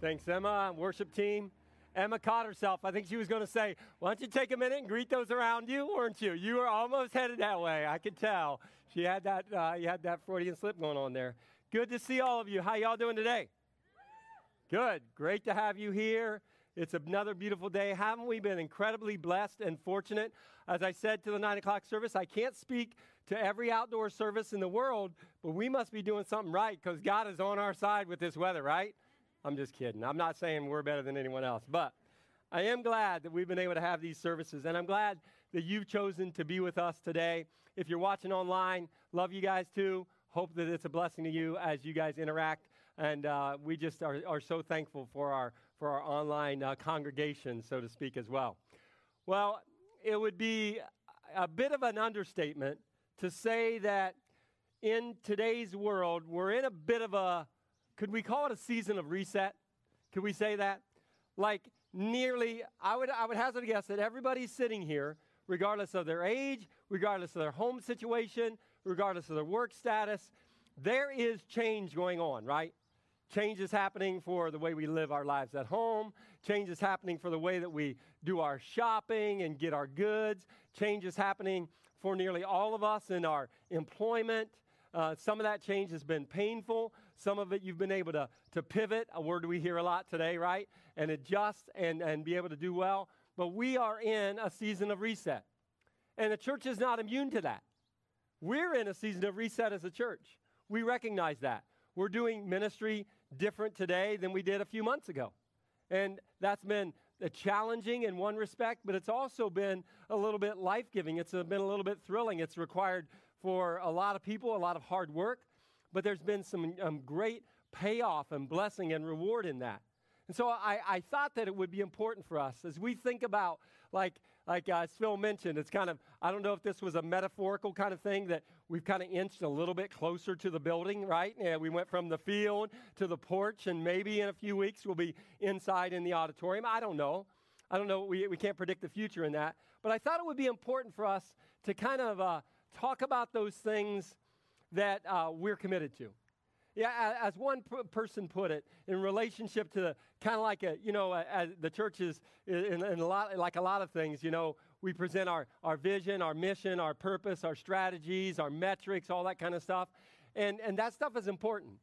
Thanks, Emma. Worship team. Emma caught herself. I think she was going to say, Why don't you take a minute and greet those around you, weren't you? You were almost headed that way. I could tell. She had that, uh, you had that Freudian slip going on there. Good to see all of you. How y'all doing today? Good. Great to have you here. It's another beautiful day. Haven't we been incredibly blessed and fortunate? As I said to the nine o'clock service, I can't speak to every outdoor service in the world, but we must be doing something right because God is on our side with this weather, right? I'm just kidding. I'm not saying we're better than anyone else, but I am glad that we've been able to have these services, and I'm glad that you've chosen to be with us today. If you're watching online, love you guys too. Hope that it's a blessing to you as you guys interact, and uh, we just are, are so thankful for our for our online uh, congregation, so to speak, as well. Well, it would be a bit of an understatement to say that in today's world, we're in a bit of a could we call it a season of reset? Could we say that? Like nearly, I would, I would hazard a guess that everybody sitting here, regardless of their age, regardless of their home situation, regardless of their work status, there is change going on, right? Change is happening for the way we live our lives at home. Change is happening for the way that we do our shopping and get our goods. Change is happening for nearly all of us in our employment. Uh, some of that change has been painful. Some of it you've been able to, to pivot, a word we hear a lot today, right? And adjust and, and be able to do well. But we are in a season of reset. And the church is not immune to that. We're in a season of reset as a church. We recognize that. We're doing ministry different today than we did a few months ago. And that's been challenging in one respect, but it's also been a little bit life giving. It's been a little bit thrilling. It's required for a lot of people a lot of hard work, but there's been some um, great payoff and blessing and reward in that. And so I, I, thought that it would be important for us as we think about, like, like uh, Phil mentioned, it's kind of, I don't know if this was a metaphorical kind of thing that we've kind of inched a little bit closer to the building, right? Yeah, we went from the field to the porch, and maybe in a few weeks we'll be inside in the auditorium. I don't know. I don't know. We, we can't predict the future in that. But I thought it would be important for us to kind of uh, talk about those things that uh, we're committed to. Yeah, as one p- person put it, in relationship to kind of like a, you know, a, the church is in, in, a lot, like a lot of things, you know, we present our, our vision, our mission, our purpose, our strategies, our metrics, all that kind of stuff. And, and that stuff is important.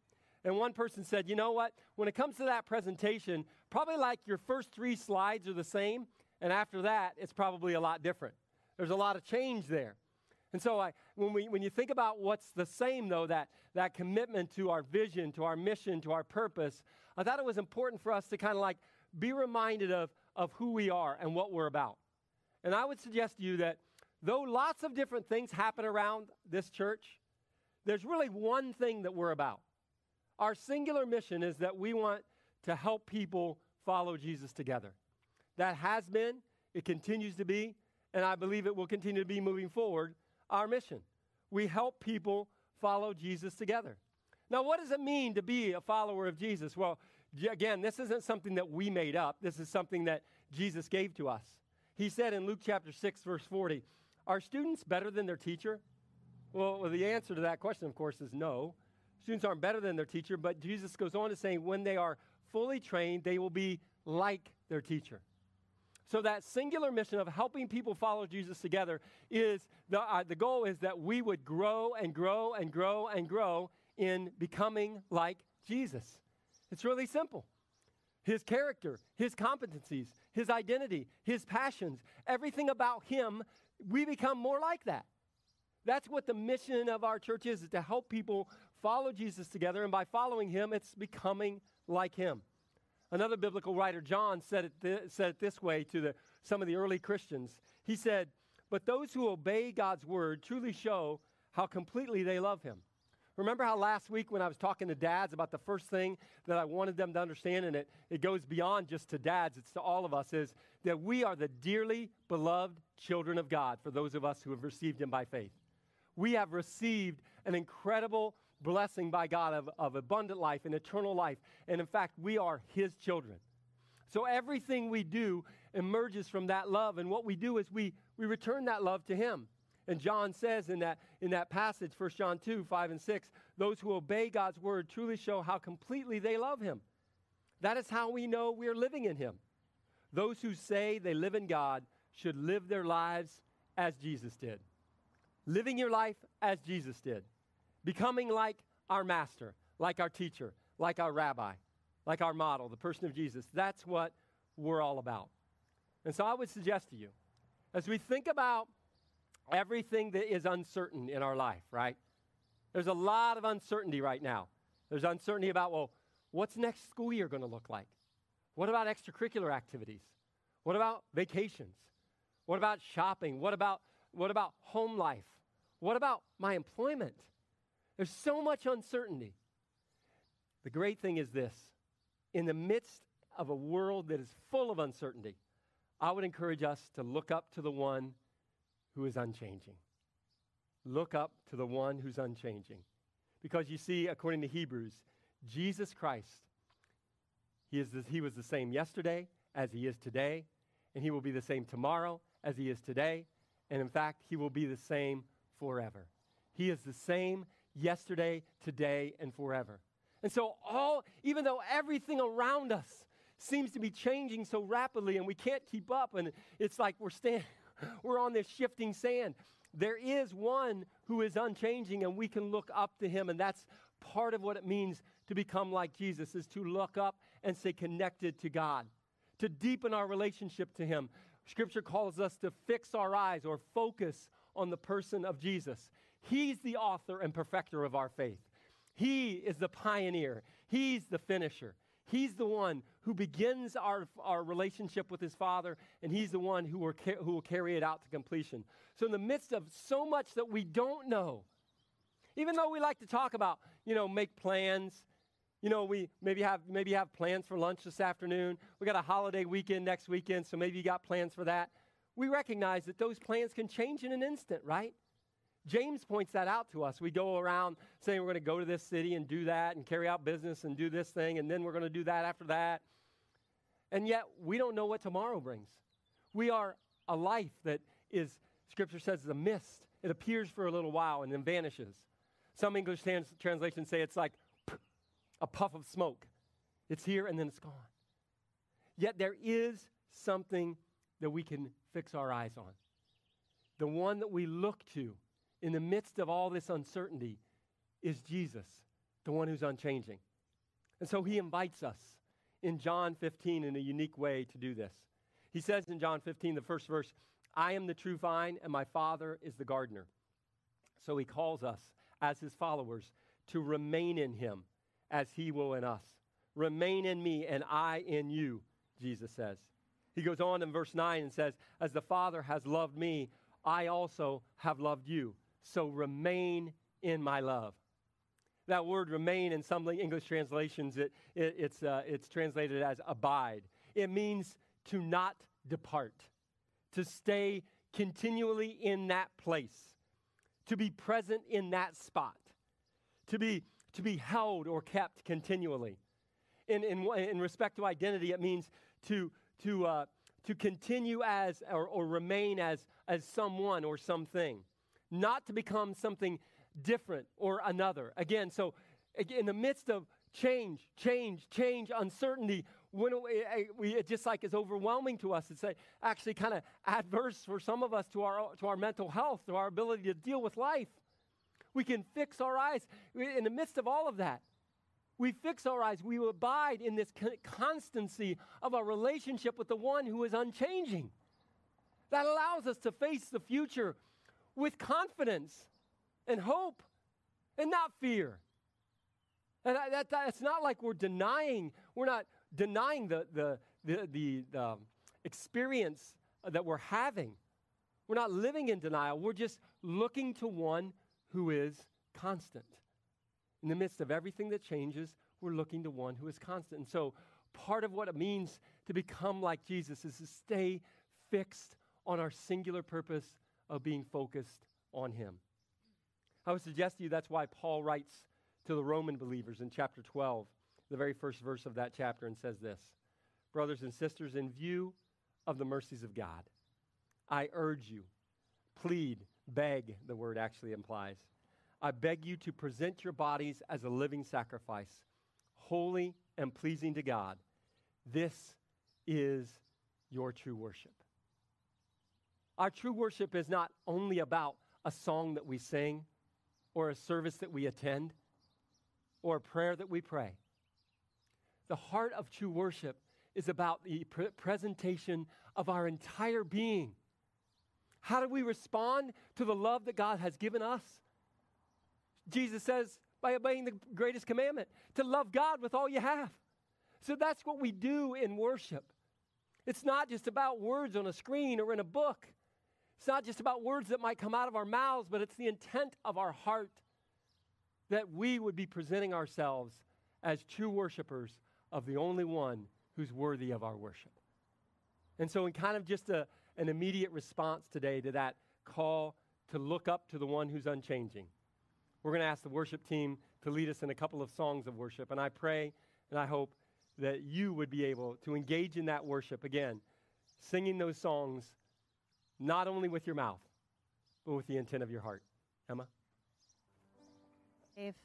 And one person said, you know what? When it comes to that presentation, probably like your first three slides are the same, and after that, it's probably a lot different. There's a lot of change there. And so I, when, we, when you think about what's the same, though, that, that commitment to our vision, to our mission, to our purpose, I thought it was important for us to kind of like be reminded of, of who we are and what we're about. And I would suggest to you that though lots of different things happen around this church, there's really one thing that we're about. Our singular mission is that we want to help people follow Jesus together. That has been, it continues to be, and I believe it will continue to be moving forward our mission. We help people follow Jesus together. Now, what does it mean to be a follower of Jesus? Well, again, this isn't something that we made up, this is something that Jesus gave to us. He said in Luke chapter 6, verse 40, Are students better than their teacher? Well, the answer to that question, of course, is no. Students aren't better than their teacher, but Jesus goes on to say, when they are fully trained, they will be like their teacher. So that singular mission of helping people follow Jesus together is the, uh, the goal is that we would grow and grow and grow and grow in becoming like Jesus. It's really simple. His character, his competencies, his identity, his passions, everything about him, we become more like that. That's what the mission of our church is, is to help people follow Jesus together. And by following him, it's becoming like him. Another biblical writer, John, said it, th- said it this way to the, some of the early Christians. He said, But those who obey God's word truly show how completely they love him. Remember how last week when I was talking to dads about the first thing that I wanted them to understand, and it, it goes beyond just to dads, it's to all of us, is that we are the dearly beloved children of God for those of us who have received him by faith. We have received an incredible blessing by God of, of abundant life and eternal life. And in fact, we are His children. So everything we do emerges from that love. And what we do is we, we return that love to Him. And John says in that, in that passage, 1 John 2, 5 and 6, those who obey God's word truly show how completely they love Him. That is how we know we're living in Him. Those who say they live in God should live their lives as Jesus did. Living your life as Jesus did. Becoming like our master, like our teacher, like our rabbi, like our model, the person of Jesus. That's what we're all about. And so I would suggest to you, as we think about everything that is uncertain in our life, right? There's a lot of uncertainty right now. There's uncertainty about, well, what's next school year going to look like? What about extracurricular activities? What about vacations? What about shopping? What about, what about home life? What about my employment? There's so much uncertainty. The great thing is this in the midst of a world that is full of uncertainty, I would encourage us to look up to the one who is unchanging. Look up to the one who's unchanging. Because you see, according to Hebrews, Jesus Christ, he, is the, he was the same yesterday as he is today, and he will be the same tomorrow as he is today, and in fact, he will be the same forever. He is the same yesterday, today, and forever. And so, all, even though everything around us seems to be changing so rapidly and we can't keep up, and it's like we're standing, we're on this shifting sand. There is one who is unchanging, and we can look up to him, and that's part of what it means to become like Jesus is to look up and stay connected to God, to deepen our relationship to him. Scripture calls us to fix our eyes or focus on the person of Jesus. He's the author and perfecter of our faith. He is the pioneer. He's the finisher. He's the one who begins our, our relationship with his Father, and he's the one who will, who will carry it out to completion. So, in the midst of so much that we don't know, even though we like to talk about, you know, make plans, you know, we maybe have maybe have plans for lunch this afternoon. We got a holiday weekend next weekend, so maybe you got plans for that. We recognize that those plans can change in an instant, right? James points that out to us. We go around saying we're going to go to this city and do that and carry out business and do this thing, and then we're going to do that after that. And yet, we don't know what tomorrow brings. We are a life that is, Scripture says, is a mist. It appears for a little while and then vanishes. Some English trans- translations say it's like a puff of smoke. It's here and then it's gone. Yet there is something that we can fix our eyes on. The one that we look to in the midst of all this uncertainty is Jesus, the one who's unchanging. And so he invites us in John 15 in a unique way to do this. He says in John 15, the first verse, I am the true vine, and my Father is the gardener. So he calls us as his followers to remain in him as he will in us. Remain in me, and I in you, Jesus says. He goes on in verse 9 and says, As the Father has loved me, I also have loved you. So remain in my love. That word remain in some English translations, it, it, it's, uh, it's translated as abide. It means to not depart, to stay continually in that place, to be present in that spot, to be, to be held or kept continually. In, in, in respect to identity, it means to, to, uh, to continue as or, or remain as, as someone or something not to become something different or another. Again, so in the midst of change, change, change, uncertainty, when we, it just like is overwhelming to us. It's actually kind of adverse for some of us to our, to our mental health, to our ability to deal with life. We can fix our eyes in the midst of all of that. We fix our eyes. We abide in this constancy of our relationship with the one who is unchanging. That allows us to face the future with confidence and hope and not fear. And that, that, that's not like we're denying, we're not denying the, the, the, the, the um, experience that we're having. We're not living in denial. We're just looking to one who is constant. In the midst of everything that changes, we're looking to one who is constant. And so, part of what it means to become like Jesus is to stay fixed on our singular purpose of being focused on Him. I would suggest to you that's why Paul writes to the Roman believers in chapter 12, the very first verse of that chapter, and says this Brothers and sisters, in view of the mercies of God, I urge you, plead, beg, the word actually implies. I beg you to present your bodies as a living sacrifice, holy and pleasing to God. This is your true worship. Our true worship is not only about a song that we sing or a service that we attend or a prayer that we pray. The heart of true worship is about the pre- presentation of our entire being. How do we respond to the love that God has given us? Jesus says, by obeying the greatest commandment, to love God with all you have. So that's what we do in worship. It's not just about words on a screen or in a book. It's not just about words that might come out of our mouths, but it's the intent of our heart that we would be presenting ourselves as true worshipers of the only one who's worthy of our worship. And so, in kind of just a, an immediate response today to that call to look up to the one who's unchanging, we're going to ask the worship team to lead us in a couple of songs of worship. And I pray and I hope that you would be able to engage in that worship again, singing those songs not only with your mouth, but with the intent of your heart. Emma? Dave.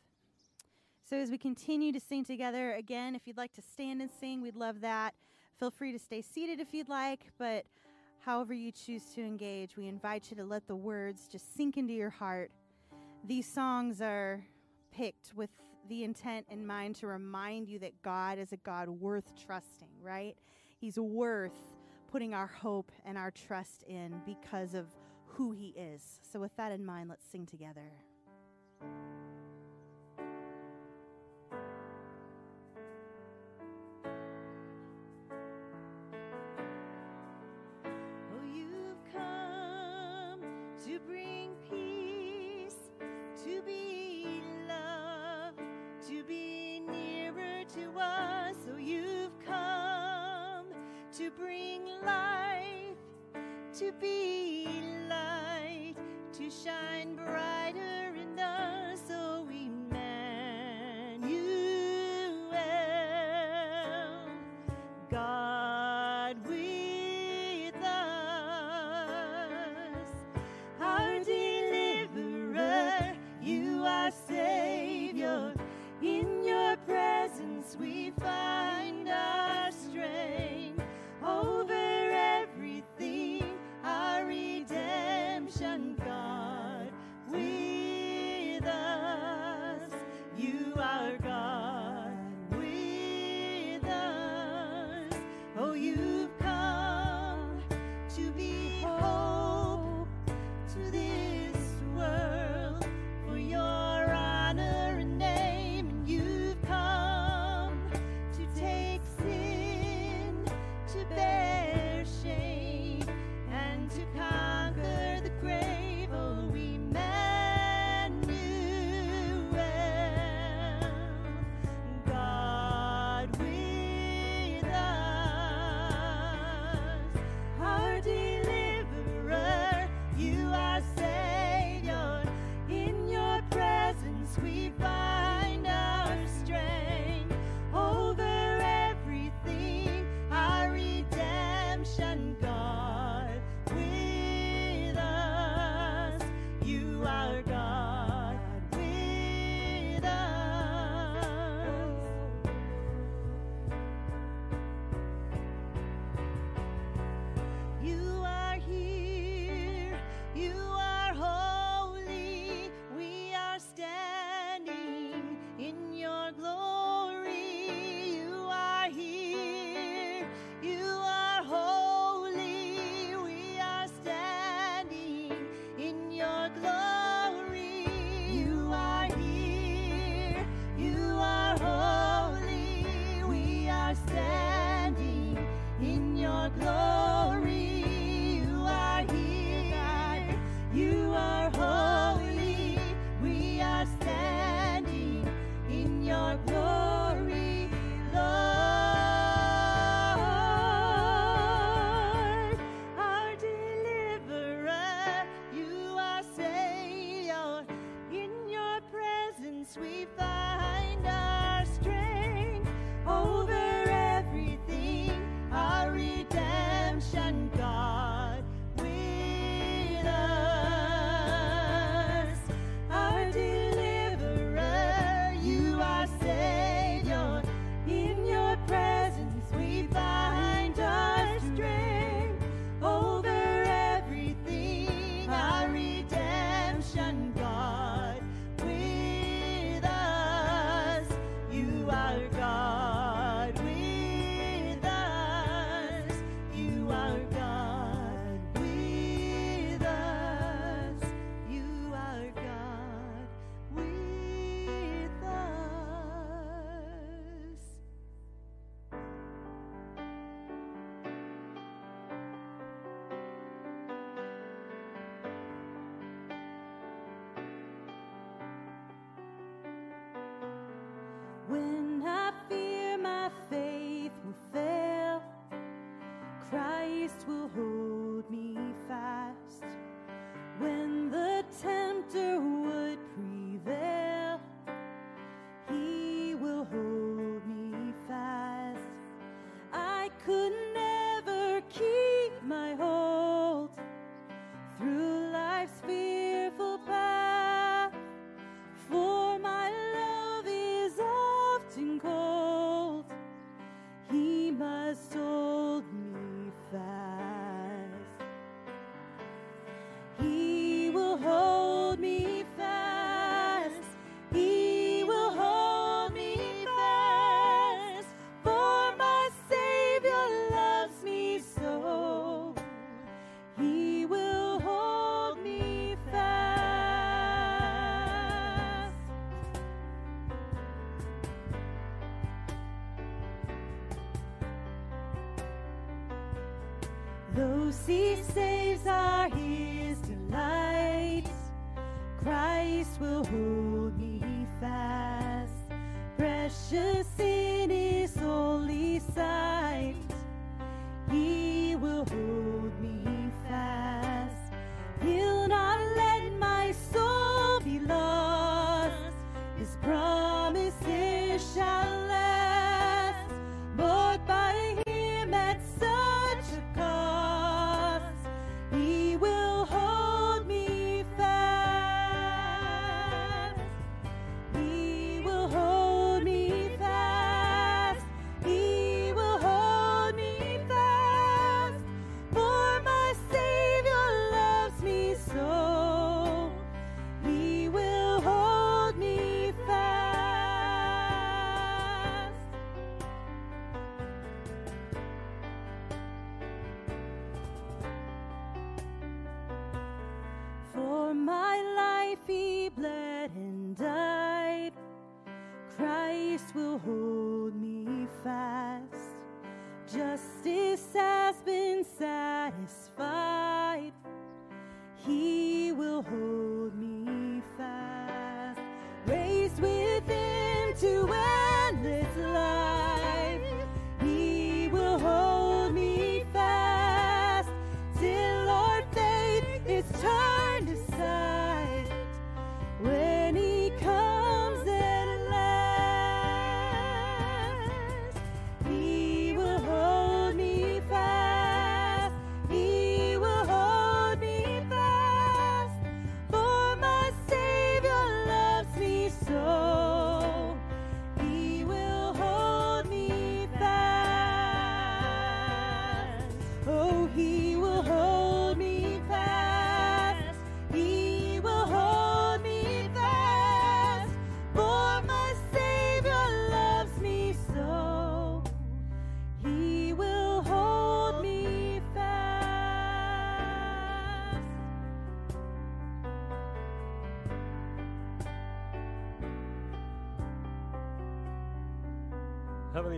So, as we continue to sing together, again, if you'd like to stand and sing, we'd love that. Feel free to stay seated if you'd like, but however you choose to engage, we invite you to let the words just sink into your heart. These songs are picked with the intent in mind to remind you that God is a God worth trusting, right? He's worth putting our hope and our trust in because of who He is. So, with that in mind, let's sing together. Over everything.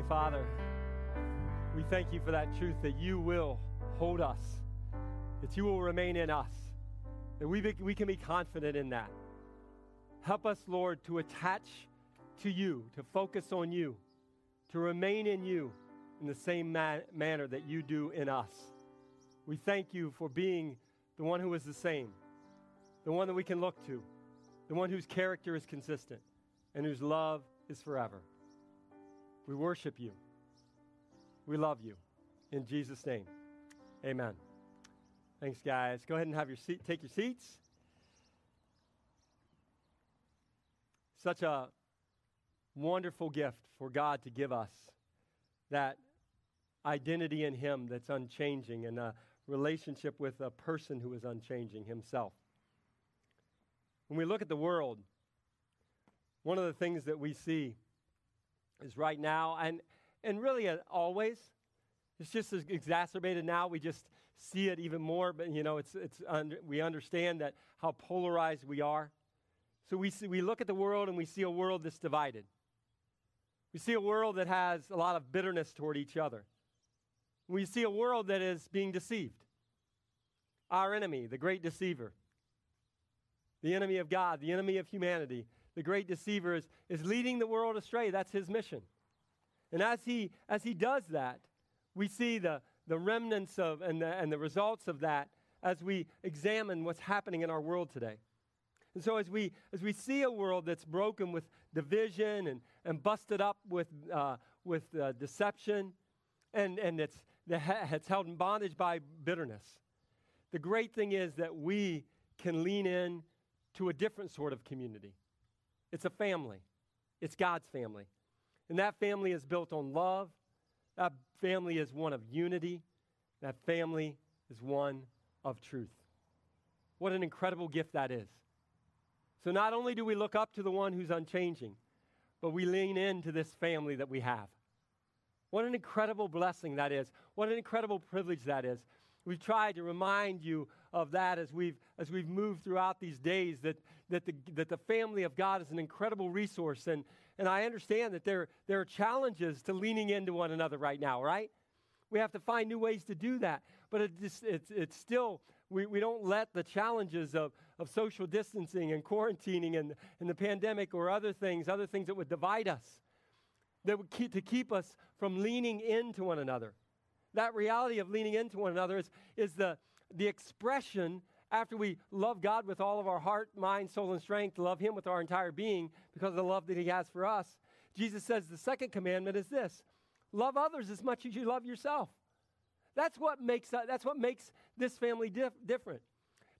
Father, we thank you for that truth that you will hold us, that you will remain in us, that we, be, we can be confident in that. Help us, Lord, to attach to you, to focus on you, to remain in you in the same ma- manner that you do in us. We thank you for being the one who is the same, the one that we can look to, the one whose character is consistent, and whose love is forever. We worship you. We love you. In Jesus' name, amen. Thanks, guys. Go ahead and have your seat. Take your seats. Such a wonderful gift for God to give us that identity in Him that's unchanging and a relationship with a person who is unchanging Himself. When we look at the world, one of the things that we see is right now, and, and really uh, always, it's just exacerbated now. We just see it even more, but you know, it's, it's under, we understand that how polarized we are. So we, see, we look at the world and we see a world that's divided. We see a world that has a lot of bitterness toward each other. We see a world that is being deceived. Our enemy, the great deceiver, the enemy of God, the enemy of humanity, the great deceiver is, is leading the world astray. That's his mission. And as he, as he does that, we see the, the remnants of and the, and the results of that as we examine what's happening in our world today. And so as we, as we see a world that's broken with division and, and busted up with, uh, with uh, deception and, and it's, it's held in bondage by bitterness, the great thing is that we can lean in to a different sort of community. It's a family. It's God's family. And that family is built on love. That family is one of unity. That family is one of truth. What an incredible gift that is. So, not only do we look up to the one who's unchanging, but we lean into this family that we have. What an incredible blessing that is. What an incredible privilege that is. We've tried to remind you of that as we've, as we've moved throughout these days, that, that, the, that the family of God is an incredible resource. And, and I understand that there, there are challenges to leaning into one another right now, right? We have to find new ways to do that. But it just, it's, it's still, we, we don't let the challenges of, of social distancing and quarantining and, and the pandemic or other things, other things that would divide us, that would keep, to keep us from leaning into one another. That reality of leaning into one another is, is the, the expression after we love God with all of our heart, mind, soul, and strength, love Him with our entire being because of the love that He has for us. Jesus says the second commandment is this love others as much as you love yourself. That's what makes, that's what makes this family dif- different.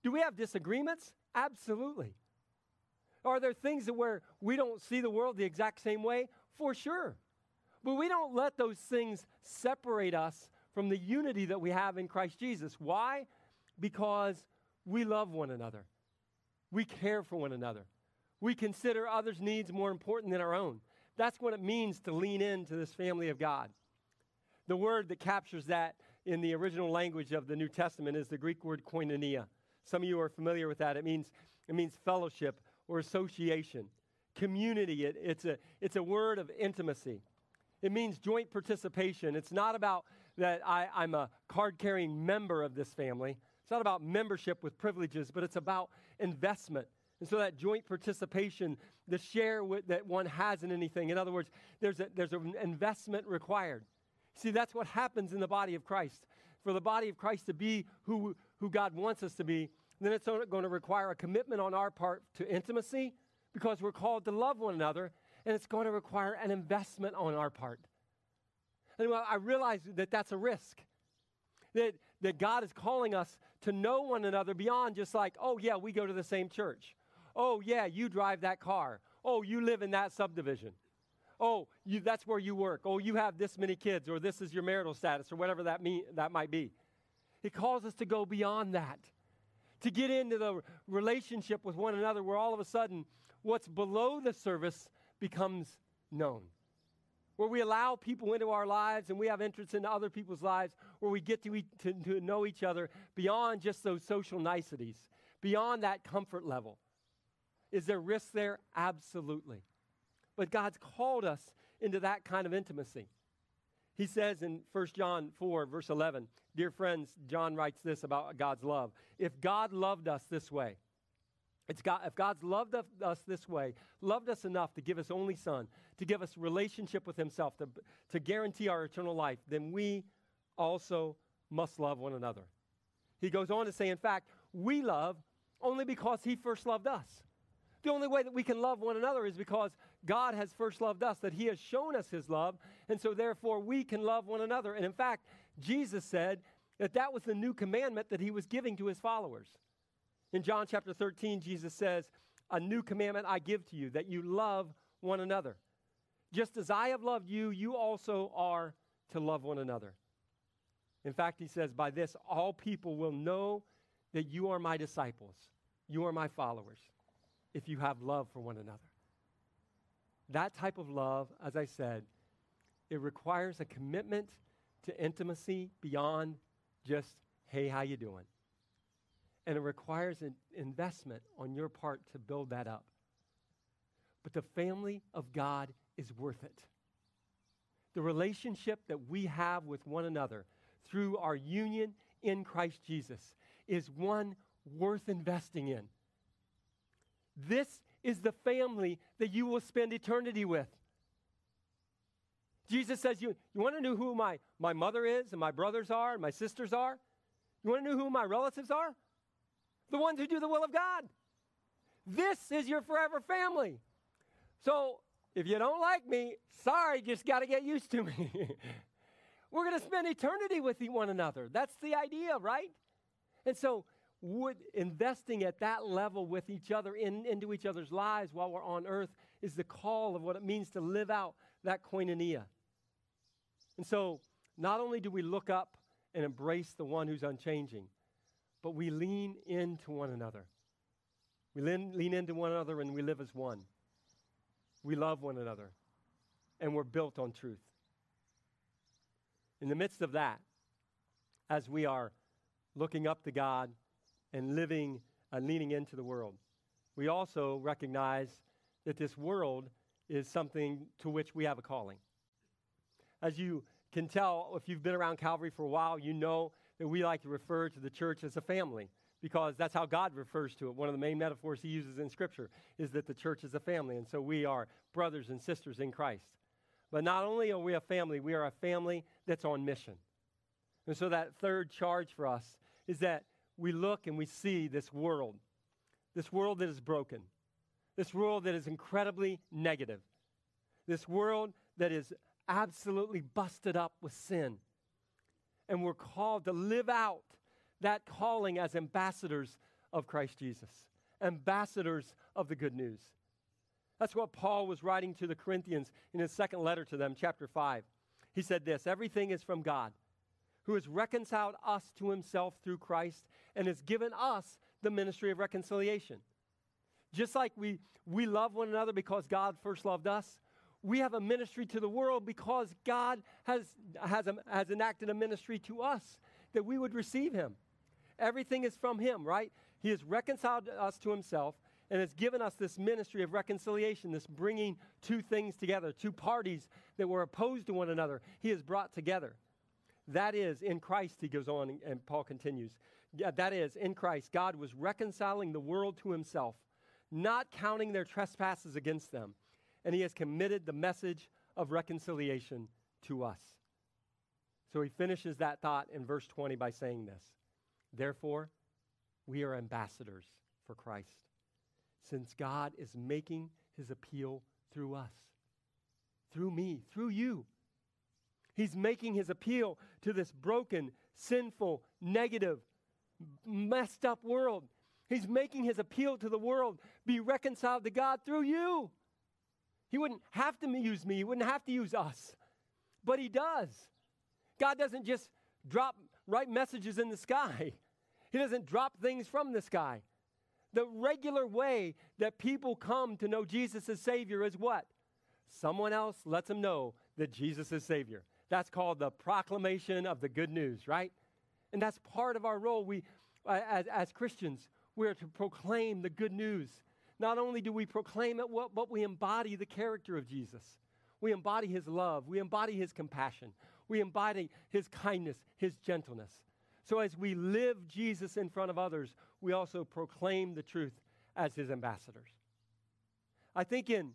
Do we have disagreements? Absolutely. Are there things that where we don't see the world the exact same way? For sure. But we don't let those things separate us from the unity that we have in Christ Jesus. Why? Because we love one another. We care for one another. We consider others' needs more important than our own. That's what it means to lean into this family of God. The word that captures that in the original language of the New Testament is the Greek word koinonia. Some of you are familiar with that. It means, it means fellowship or association, community. It, it's, a, it's a word of intimacy. It means joint participation. It's not about that I, I'm a card carrying member of this family. It's not about membership with privileges, but it's about investment. And so that joint participation, the share that one has in anything. In other words, there's, a, there's an investment required. See, that's what happens in the body of Christ. For the body of Christ to be who, who God wants us to be, then it's going to require a commitment on our part to intimacy because we're called to love one another, and it's going to require an investment on our part. And well, I realize that that's a risk. That, that God is calling us to know one another beyond just like, oh, yeah, we go to the same church. Oh, yeah, you drive that car. Oh, you live in that subdivision. Oh, you, that's where you work. Oh, you have this many kids, or this is your marital status, or whatever that, mean, that might be. He calls us to go beyond that, to get into the relationship with one another where all of a sudden what's below the surface becomes known. Where we allow people into our lives and we have interest in other people's lives, where we get to, to, to know each other beyond just those social niceties, beyond that comfort level. Is there risk there? Absolutely. But God's called us into that kind of intimacy. He says in 1 John 4, verse 11, Dear friends, John writes this about God's love. If God loved us this way, it's God, if God's loved us this way, loved us enough to give his only son, to give us relationship with himself, to, to guarantee our eternal life, then we also must love one another. He goes on to say, in fact, we love only because he first loved us. The only way that we can love one another is because God has first loved us, that He has shown us His love, and so therefore we can love one another. And in fact, Jesus said that that was the new commandment that He was giving to His followers. In John chapter 13, Jesus says, A new commandment I give to you, that you love one another. Just as I have loved you, you also are to love one another. In fact, he says, By this all people will know that you are my disciples, you are my followers if you have love for one another. That type of love, as I said, it requires a commitment to intimacy beyond just, hey, how you doing? And it requires an investment on your part to build that up. But the family of God is worth it. The relationship that we have with one another through our union in Christ Jesus is one worth investing in. This is the family that you will spend eternity with. Jesus says, You, you want to know who my, my mother is, and my brothers are, and my sisters are? You want to know who my relatives are? The ones who do the will of God. This is your forever family. So if you don't like me, sorry, just got to get used to me. We're going to spend eternity with one another. That's the idea, right? And so would investing at that level with each other in, into each other's lives while we're on earth is the call of what it means to live out that koinonia. And so, not only do we look up and embrace the one who's unchanging, but we lean into one another. We lean, lean into one another and we live as one. We love one another, and we're built on truth. In the midst of that, as we are looking up to God and living and leaning into the world. We also recognize that this world is something to which we have a calling. As you can tell if you've been around Calvary for a while, you know that we like to refer to the church as a family because that's how God refers to it. One of the main metaphors he uses in Scripture is that the church is a family, and so we are brothers and sisters in Christ. But not only are we a family, we are a family that's on mission. And so that third charge for us is that we look and we see this world, this world that is broken, this world that is incredibly negative, this world that is absolutely busted up with sin. And we're called to live out that calling as ambassadors of Christ Jesus, ambassadors of the good news. That's what Paul was writing to the Corinthians in his second letter to them, chapter 5. He said this Everything is from God, who has reconciled us to himself through Christ and has given us the ministry of reconciliation. Just like we, we love one another because God first loved us, we have a ministry to the world because God has, has, has enacted a ministry to us that we would receive Him. Everything is from Him, right? He has reconciled us to Himself and has given us this ministry of reconciliation, this bringing two things together, two parties that were opposed to one another. He has brought together. That is, in Christ, he goes on, and Paul continues. That is, in Christ, God was reconciling the world to himself, not counting their trespasses against them and he has committed the message of reconciliation to us. So he finishes that thought in verse 20 by saying this Therefore, we are ambassadors for Christ, since God is making his appeal through us, through me, through you. He's making his appeal to this broken, sinful, negative, messed up world. He's making his appeal to the world be reconciled to God through you. He wouldn't have to use me, He wouldn't have to use us. But He does. God doesn't just drop write messages in the sky, He doesn't drop things from the sky. The regular way that people come to know Jesus as Savior is what? Someone else lets them know that Jesus is Savior. That's called the proclamation of the good news, right? And that's part of our role. We, as, as Christians, we're to proclaim the good news not only do we proclaim it, but we embody the character of Jesus. We embody his love. We embody his compassion. We embody his kindness, his gentleness. So as we live Jesus in front of others, we also proclaim the truth as his ambassadors. I think in,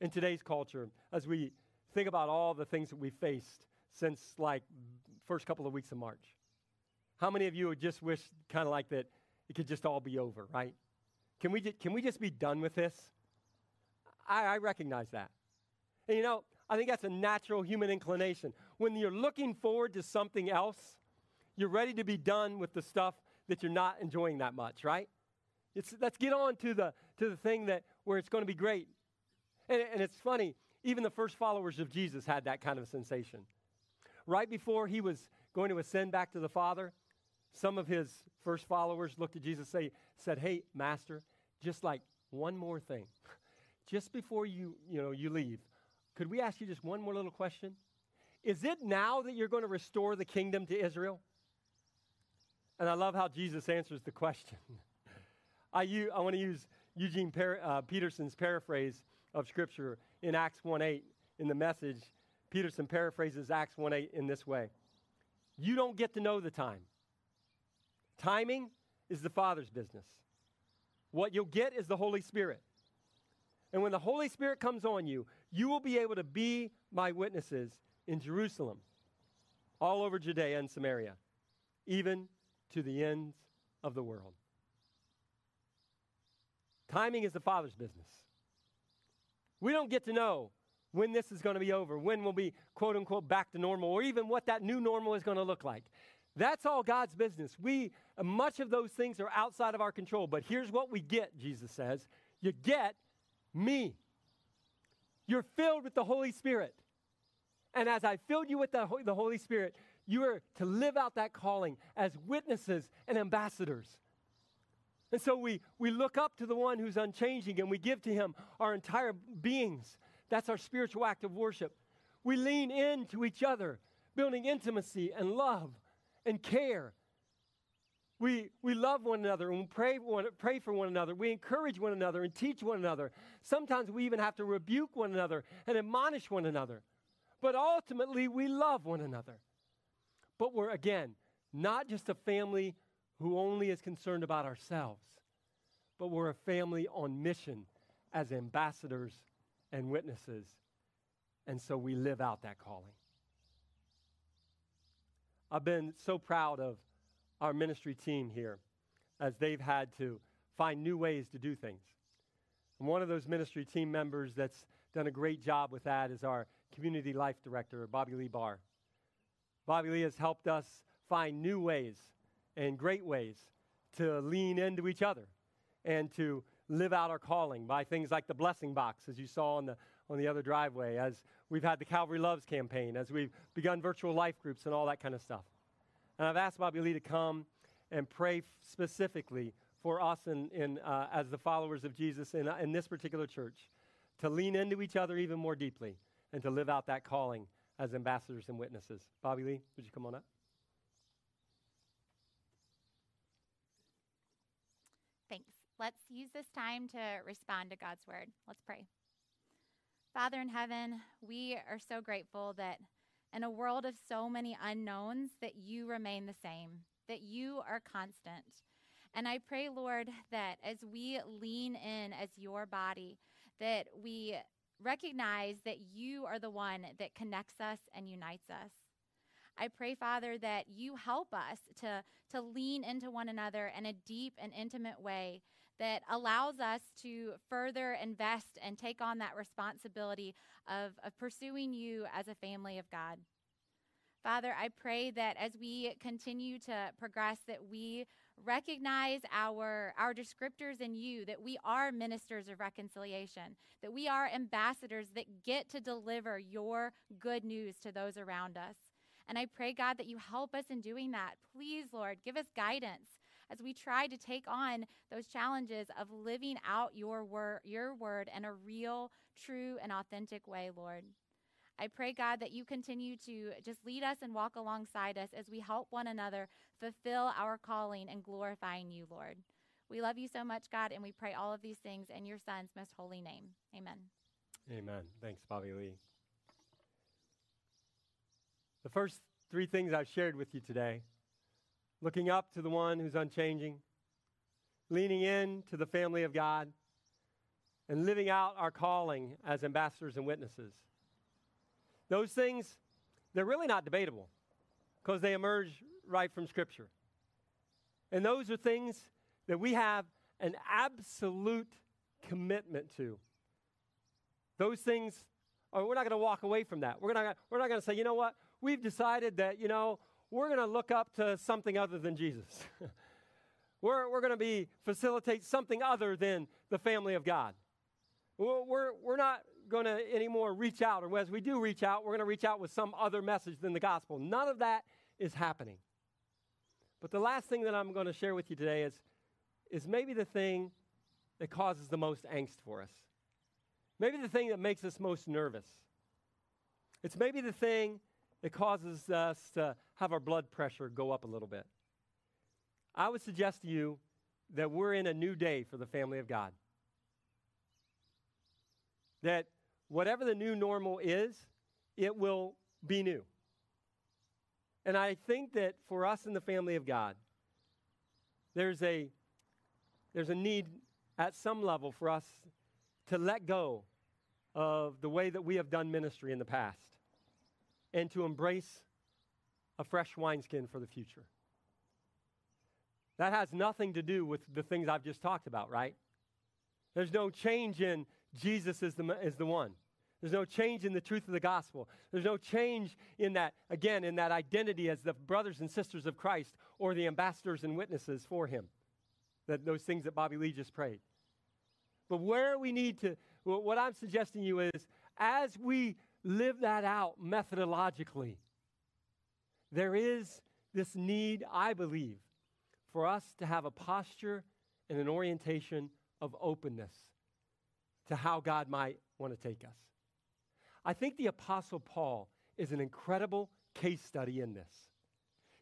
in today's culture, as we think about all the things that we faced since like first couple of weeks of March, how many of you would just wish kind of like that it could just all be over, right? Can we, can we just be done with this? I, I recognize that. And you know, I think that's a natural human inclination. When you're looking forward to something else, you're ready to be done with the stuff that you're not enjoying that much, right? It's, let's get on to the, to the thing that, where it's going to be great. And, and it's funny, even the first followers of Jesus had that kind of sensation. Right before he was going to ascend back to the Father, some of his first followers looked at Jesus and say, said, Hey, Master, just like one more thing. Just before you, you know, you leave, could we ask you just one more little question? Is it now that you're going to restore the kingdom to Israel? And I love how Jesus answers the question. I, u- I want to use Eugene per- uh, Peterson's paraphrase of Scripture in Acts 1.8 in the message. Peterson paraphrases Acts 1.8 in this way. You don't get to know the time. Timing is the Father's business. What you'll get is the Holy Spirit. And when the Holy Spirit comes on you, you will be able to be my witnesses in Jerusalem, all over Judea and Samaria, even to the ends of the world. Timing is the Father's business. We don't get to know when this is going to be over, when we'll be quote unquote back to normal, or even what that new normal is going to look like. That's all God's business. We much of those things are outside of our control, but here's what we get, Jesus says. You get me. You're filled with the Holy Spirit. And as I filled you with the, Holy Spirit, you are to live out that calling as witnesses and ambassadors. And so we, we look up to the one who's unchanging and we give to him our entire beings. That's our spiritual act of worship. We lean into each other, building intimacy and love and care. We, we love one another and we pray, one, pray for one another. We encourage one another and teach one another. Sometimes we even have to rebuke one another and admonish one another. but ultimately we love one another. But we're, again, not just a family who only is concerned about ourselves, but we're a family on mission as ambassadors and witnesses. And so we live out that calling. I've been so proud of our ministry team here as they've had to find new ways to do things. And one of those ministry team members that's done a great job with that is our community life director, Bobby Lee Barr. Bobby Lee has helped us find new ways and great ways to lean into each other and to live out our calling by things like the blessing box, as you saw on the, on the other driveway, as we've had the Calvary Loves campaign, as we've begun virtual life groups and all that kind of stuff. And I've asked Bobby Lee to come and pray specifically for us in, in, uh, as the followers of Jesus in, uh, in this particular church to lean into each other even more deeply and to live out that calling as ambassadors and witnesses. Bobby Lee, would you come on up? Thanks. Let's use this time to respond to God's word. Let's pray. Father in heaven, we are so grateful that in a world of so many unknowns that you remain the same, that you are constant. And I pray, Lord, that as we lean in as your body, that we recognize that you are the one that connects us and unites us. I pray, Father, that you help us to, to lean into one another in a deep and intimate way that allows us to further invest and take on that responsibility of, of pursuing you as a family of God. Father, I pray that as we continue to progress, that we recognize our, our descriptors in you, that we are ministers of reconciliation, that we are ambassadors that get to deliver your good news to those around us. And I pray, God, that you help us in doing that. Please, Lord, give us guidance as we try to take on those challenges of living out your word, your word in a real, true, and authentic way, Lord. I pray, God, that you continue to just lead us and walk alongside us as we help one another fulfill our calling and glorifying you, Lord. We love you so much, God, and we pray all of these things in your Son's most holy name. Amen. Amen. Thanks, Bobby Lee. The first three things I've shared with you today looking up to the one who's unchanging, leaning in to the family of God, and living out our calling as ambassadors and witnesses. Those things, they're really not debatable because they emerge right from Scripture. And those are things that we have an absolute commitment to. Those things, are, we're not going to walk away from that. We're, gonna, we're not going to say, you know what, we've decided that, you know, we're going to look up to something other than Jesus. we're we're going to be facilitate something other than the family of God. We're, we're, not going to anymore reach out, or as we do reach out, we're going to reach out with some other message than the gospel. None of that is happening. But the last thing that I'm going to share with you today is, is maybe the thing that causes the most angst for us. Maybe the thing that makes us most nervous. It's maybe the thing that causes us to have our blood pressure go up a little bit. I would suggest to you that we're in a new day for the family of God. That whatever the new normal is, it will be new. And I think that for us in the family of God, there's a, there's a need at some level for us to let go of the way that we have done ministry in the past and to embrace a fresh wineskin for the future. That has nothing to do with the things I've just talked about, right? There's no change in Jesus is the, is the one. There's no change in the truth of the gospel. There's no change in that, again, in that identity as the brothers and sisters of Christ or the ambassadors and witnesses for him. That, those things that Bobby Lee just prayed. But where we need to, what I'm suggesting you is, as we live that out methodologically, there is this need, I believe, for us to have a posture and an orientation of openness to how God might want to take us. I think the Apostle Paul is an incredible case study in this.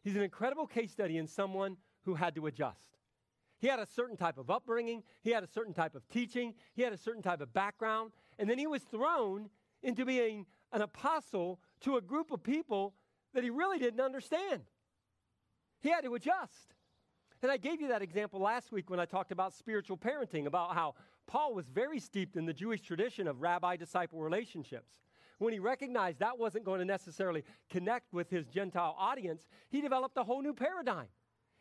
He's an incredible case study in someone who had to adjust. He had a certain type of upbringing, he had a certain type of teaching, he had a certain type of background, and then he was thrown into being an apostle to a group of people that he really didn't understand. He had to adjust. And I gave you that example last week when I talked about spiritual parenting, about how Paul was very steeped in the Jewish tradition of rabbi disciple relationships. When he recognized that wasn't going to necessarily connect with his Gentile audience, he developed a whole new paradigm,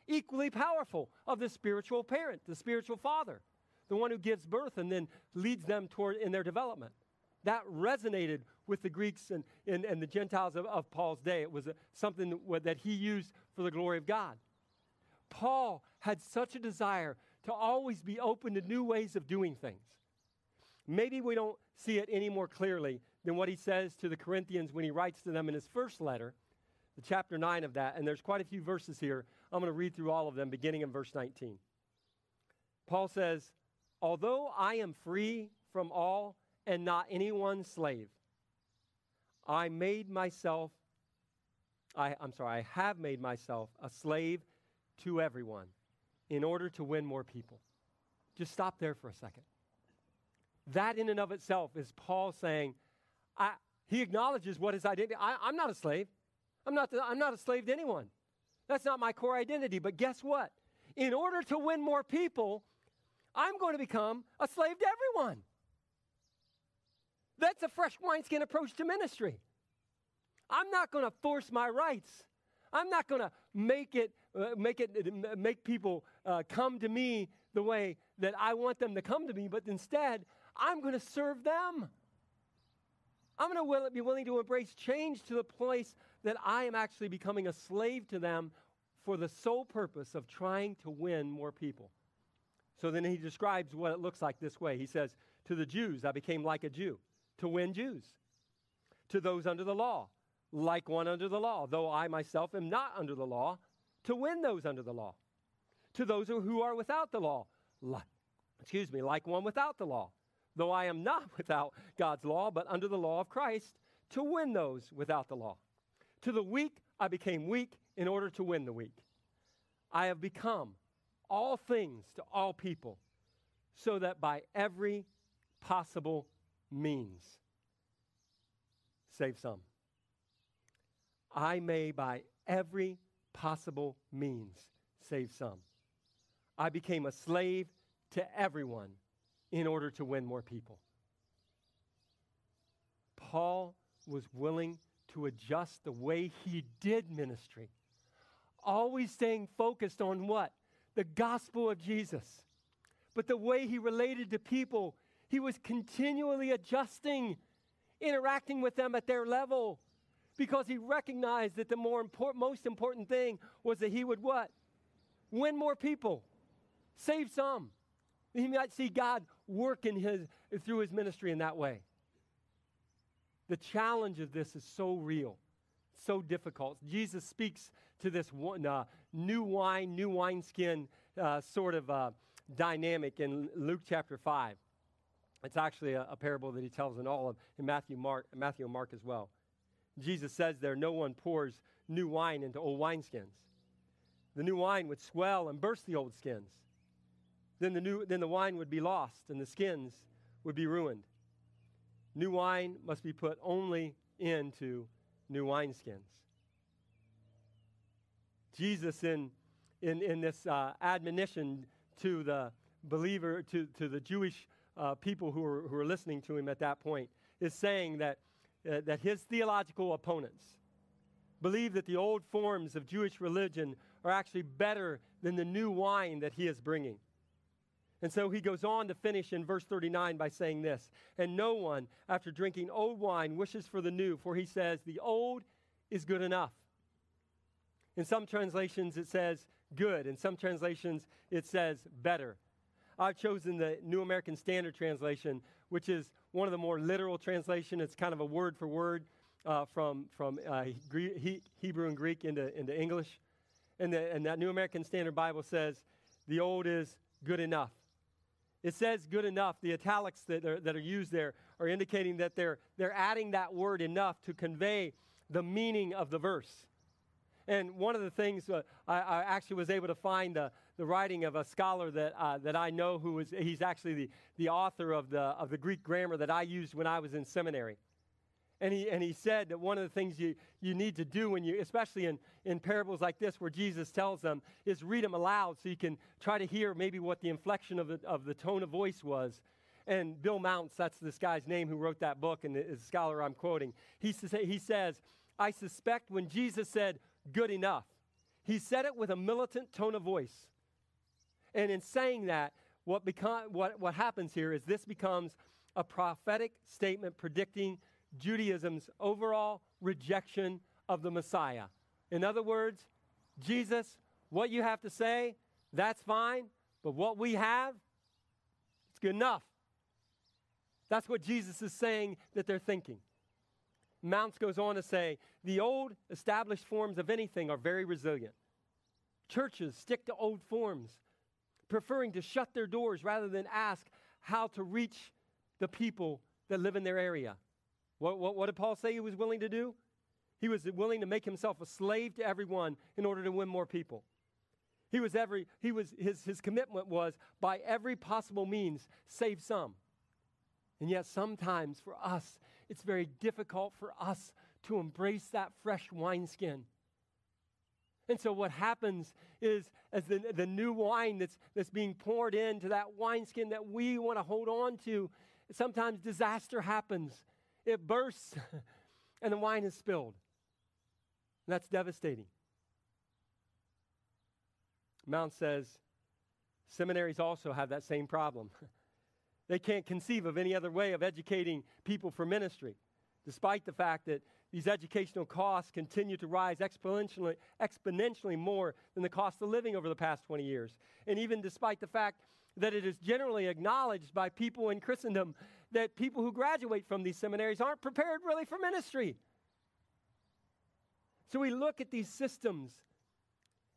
equally powerful, of the spiritual parent, the spiritual father, the one who gives birth and then leads them toward in their development. That resonated with the Greeks and, and, and the Gentiles of, of Paul's day. It was something that he used for the glory of God. Paul had such a desire to always be open to new ways of doing things. Maybe we don't see it any more clearly than what he says to the Corinthians when he writes to them in his first letter, the chapter 9 of that. And there's quite a few verses here. I'm going to read through all of them, beginning in verse 19. Paul says, Although I am free from all and not anyone's slave, I made myself, I, I'm sorry, I have made myself a slave to everyone in order to win more people. Just stop there for a second. That, in and of itself, is Paul saying, I, he acknowledges what his identity. I, am not a slave. I'm not, the, I'm not a slave to anyone. That's not my core identity. But guess what? In order to win more people, I'm going to become a slave to everyone. That's a fresh wineskin approach to ministry. I'm not going to force my rights. I'm not going to make it uh, make it uh, make people uh, come to me the way that I want them to come to me, but instead I'm going to serve them. I'm going to will, be willing to embrace change to the place that I am actually becoming a slave to them for the sole purpose of trying to win more people. So then he describes what it looks like this way. He says, To the Jews, I became like a Jew to win Jews. To those under the law, like one under the law, though I myself am not under the law, to win those under the law. To those who are without the law, like, excuse me, like one without the law, though I am not without God's law, but under the law of Christ, to win those without the law. To the weak, I became weak in order to win the weak. I have become all things to all people, so that by every possible means save some. I may, by every possible means, save some. I became a slave to everyone in order to win more people. Paul was willing to adjust the way he did ministry, always staying focused on what? The gospel of Jesus. But the way he related to people, he was continually adjusting, interacting with them at their level because he recognized that the more important, most important thing was that he would what? Win more people, save some. He might see God work in his, through his ministry in that way. The challenge of this is so real, so difficult. Jesus speaks to this one, uh, new wine, new wineskin uh, sort of uh, dynamic in Luke chapter 5. It's actually a, a, parable that he tells in all of in Matthew, Mark, Matthew and Mark as well. Jesus says there, no one pours new wine into old wineskins. The new wine would swell and burst the old skins. Then the, new, then the wine would be lost and the skins would be ruined. New wine must be put only into new wineskins. Jesus, in, in, in this uh, admonition to the believer, to, to the Jewish uh, people who are, who are listening to him at that point, is saying that uh, that his theological opponents believe that the old forms of Jewish religion are actually better than the new wine that he is bringing. And so he goes on to finish in verse 39 by saying this And no one, after drinking old wine, wishes for the new, for he says, The old is good enough. In some translations, it says good. In some translations, it says better. I've chosen the New American Standard Translation, which is one of the more literal translation. It's kind of a word for word uh, from, from uh, Hebrew and Greek into, into English. And, the, and that New American Standard Bible says, the old is good enough. It says good enough. The italics that are, that are used there are indicating that they're, they're adding that word enough to convey the meaning of the verse. And one of the things uh, I, I, actually was able to find the, the writing of a scholar that, uh, that I know who is, he's actually the, the author of the, of the Greek grammar that I used when I was in seminary. And he, and he said that one of the things you, you need to do when you, especially in, in parables like this where Jesus tells them, is read them aloud so you can try to hear maybe what the inflection of the, of the tone of voice was. And Bill Mounce, that's this guy's name who wrote that book and is a scholar I'm quoting, he, he says, I suspect when Jesus said, good enough, he said it with a militant tone of voice. And in saying that, what, become, what, what happens here is this becomes a prophetic statement predicting Judaism's overall rejection of the Messiah. In other words, Jesus, what you have to say, that's fine, but what we have, it's good enough. That's what Jesus is saying that they're thinking. Mounce goes on to say the old established forms of anything are very resilient. Churches stick to old forms, preferring to shut their doors rather than ask how to reach the people that live in their area. What, what, what did Paul say he was willing to do? He was willing to make himself a slave to everyone in order to win more people. He was every, he was, his, his commitment was by every possible means, save some. And yet, sometimes for us, it's very difficult for us to embrace that fresh wineskin. And so, what happens is, as the, the new wine that's, that's being poured into that wineskin that we want to hold on to, sometimes disaster happens it bursts and the wine is spilled. And that's devastating. Mounce says seminaries also have that same problem. they can't conceive of any other way of educating people for ministry, despite the fact that these educational costs continue to rise exponentially, exponentially more than the cost of living over the past 20 years. And even despite the fact that it is generally acknowledged by people in Christendom that people who graduate from these seminaries aren't prepared really for ministry. So we look at these systems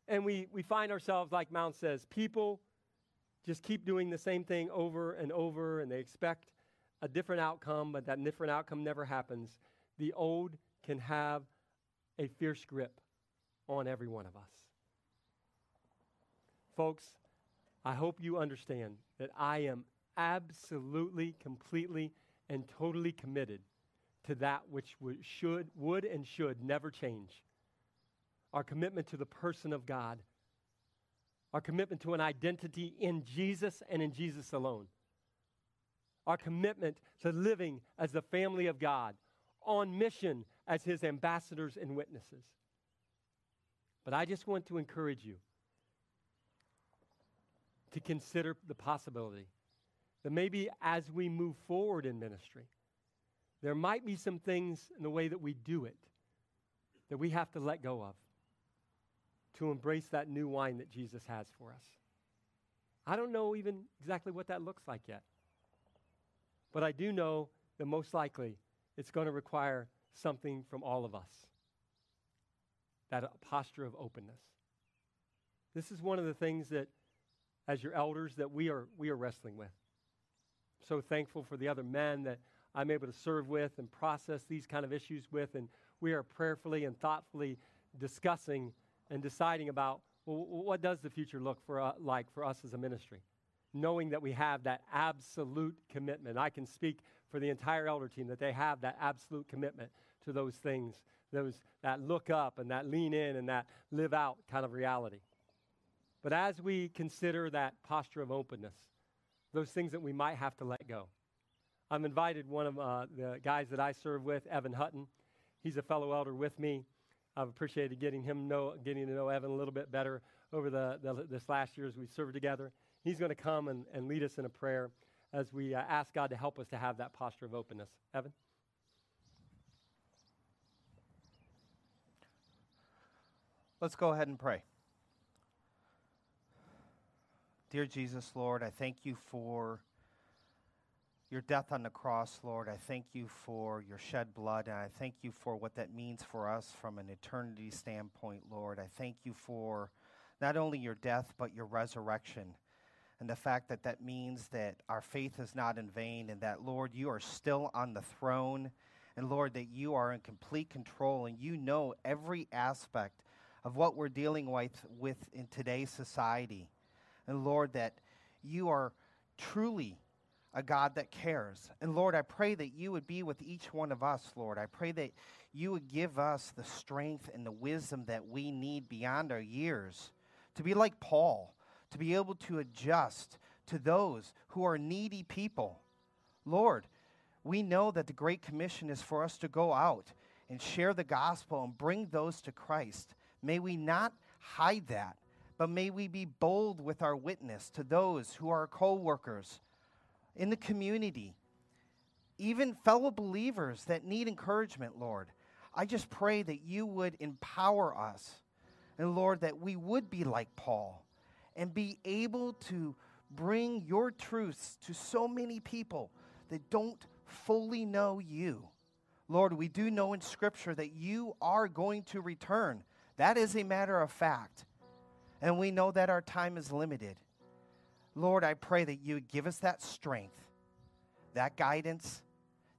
and we, we find ourselves, like Mounce says, people just keep doing the same thing over and over and they expect a different outcome, but that different outcome never happens. The old can have a fierce grip on every one of us. Folks, I hope you understand that I am absolutely, completely, and totally committed to that which would, should, would and should never change. Our commitment to the person of God, our commitment to an identity in Jesus and in Jesus alone, our commitment to living as the family of God, on mission as his ambassadors and witnesses. But I just want to encourage you to consider the possibility that maybe as we move forward in ministry, there might be some things in the way that we do it that we have to let go of to embrace that new wine that Jesus has for us. I don't know even exactly what that looks like yet. But I do know that most likely it's going to require something from all of us that posture of openness. This is one of the things that, as your elders, that we are, we are wrestling with so thankful for the other men that I'm able to serve with and process these kind of issues with. And we are prayerfully and thoughtfully discussing and deciding about well, what does the future look for, uh, like for us as a ministry, knowing that we have that absolute commitment. I can speak for the entire elder team that they have that absolute commitment to those things, those that look up and that lean in and that live out kind of reality. But as we consider that posture of openness, those things that we might have to let go. I've invited one of uh, the guys that I serve with, Evan Hutton. He's a fellow elder with me. I've appreciated getting him know, getting to know Evan a little bit better over the, the this last year as we served together. He's going to come and, and lead us in a prayer as we uh, ask God to help us to have that posture of openness. Evan? Let's go ahead and pray. Dear Jesus, Lord, I thank you for your death on the cross, Lord. I thank you for your shed blood, and I thank you for what that means for us from an eternity standpoint, Lord. I thank you for not only your death, but your resurrection. And the fact that that means that our faith is not in vain, and that, Lord, you are still on the throne, and Lord, that you are in complete control, and you know every aspect of what we're dealing with, with in today's society. And Lord, that you are truly a God that cares. And Lord, I pray that you would be with each one of us, Lord. I pray that you would give us the strength and the wisdom that we need beyond our years to be like Paul, to be able to adjust to those who are needy people. Lord, we know that the Great Commission is for us to go out and share the gospel and bring those to Christ. May we not hide that, but may we be bold with our witness to those who are co workers in the community, even fellow believers that need encouragement, Lord. I just pray that you would empower us, and Lord, that we would be like Paul and be able to bring your truths to so many people that don't fully know you. Lord, we do know in Scripture that you are going to return. That is a matter of fact. And we know that our time is limited. Lord, I pray that you would give us that strength, that guidance,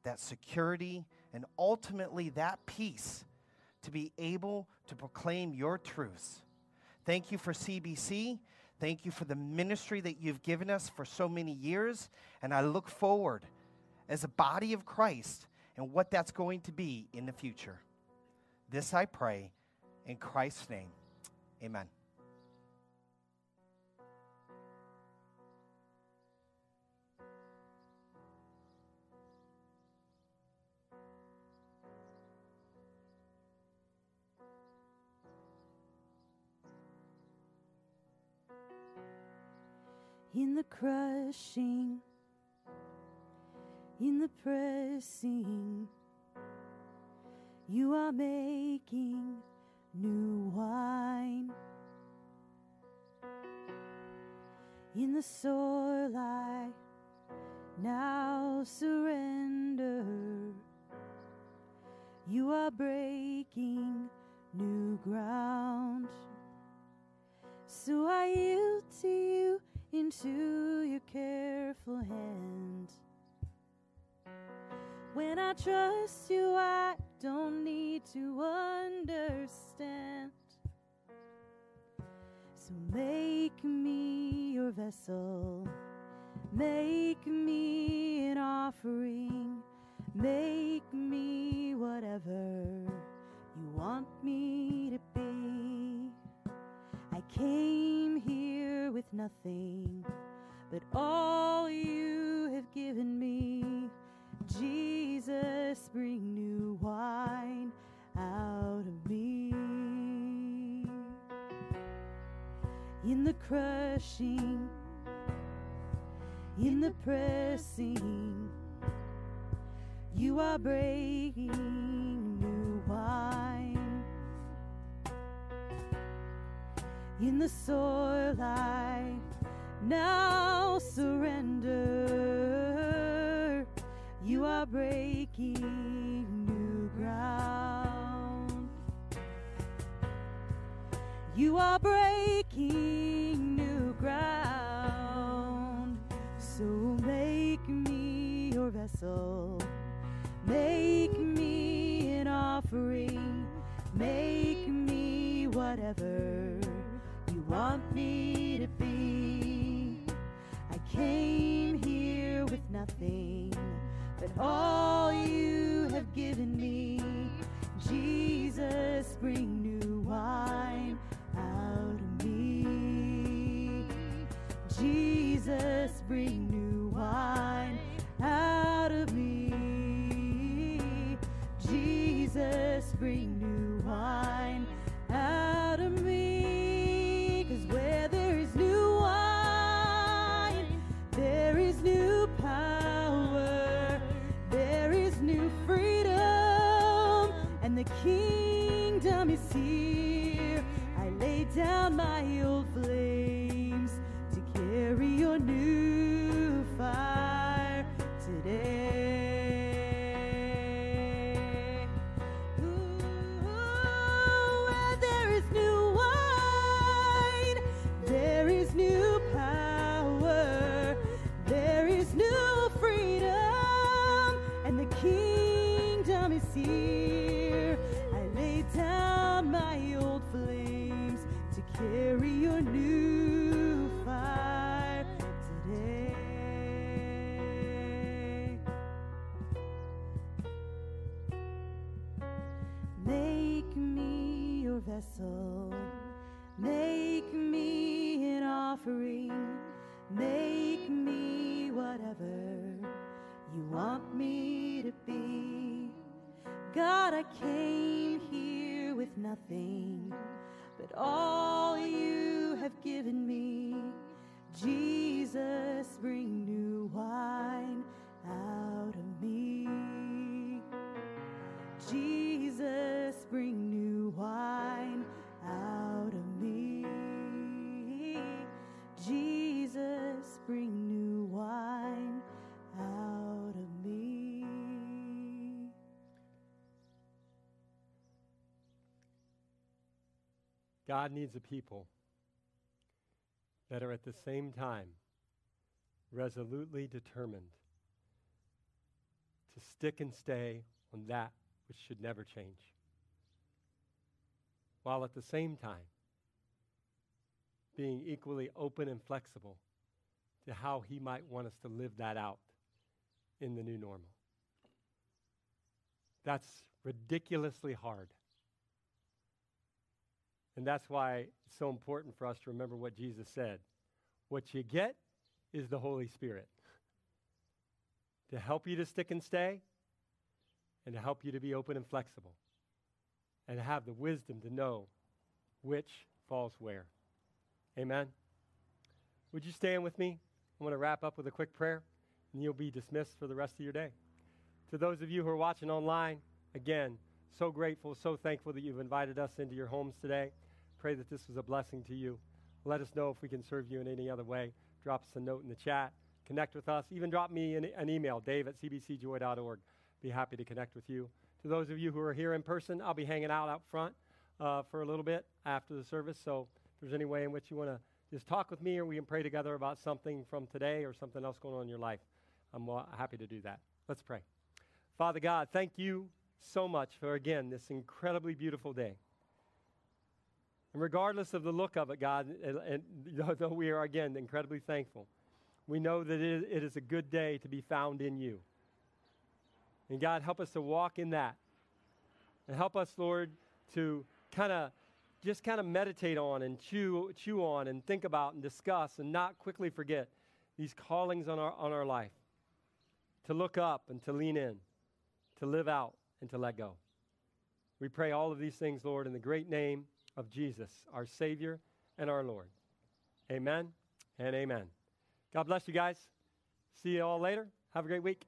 that security, and ultimately that peace to be able to proclaim your truths. Thank you for CBC. Thank you for the ministry that you've given us for so many years. And I look forward as a body of Christ and what that's going to be in the future. This I pray in Christ's name. Amen. In the crushing, in the pressing, you are making new wine. In the soil I now surrender. You are breaking new ground. So I yield to you into your careful hand. When I trust you, I don't need to understand. So make me your vessel, make me an offering, make me whatever you want me to be. Came here with nothing but all you have given me. Jesus, bring new wine out of me. In the crushing, in the pressing, you are breaking new wine. In the soil, I now surrender. You are breaking new ground. You are breaking new ground. So make me your vessel. Make me an offering. Make me whatever want me to be. I came here with nothing but all you have given me. Jesus, bring new wine out of me. Jesus, bring God needs a people that are at the same time resolutely determined to stick and stay on that which should never change, while at the same time being equally open and flexible to how He might want us to live that out in the new normal. That's ridiculously hard. And that's why it's so important for us to remember what Jesus said. What you get is the Holy Spirit to help you to stick and stay and to help you to be open and flexible and have the wisdom to know which falls where. Amen. Would you stand with me? I'm going to wrap up with a quick prayer and you'll be dismissed for the rest of your day. To those of you who are watching online, again, so grateful, so thankful that you've invited us into your homes today. Pray that this was a blessing to you. Let us know if we can serve you in any other way. Drop us a note in the chat. Connect with us. Even drop me an, an email, dave at cbcjoy.org. Be happy to connect with you. To those of you who are here in person, I'll be hanging out out front uh, for a little bit after the service. So if there's any way in which you want to just talk with me or we can pray together about something from today or something else going on in your life, I'm happy to do that. Let's pray. Father God, thank you so much for, again, this incredibly beautiful day. Regardless of the look of it, God, and, and though we are, again, incredibly thankful, we know that it, it is a good day to be found in you. And God, help us to walk in that. And help us, Lord, to kind of just kind of meditate on and chew, chew on and think about and discuss and not quickly forget these callings on our, on our life. To look up and to lean in, to live out and to let go. We pray all of these things, Lord, in the great name of Jesus, our Savior and our Lord. Amen and amen. God bless you guys. See you all later. Have a great week.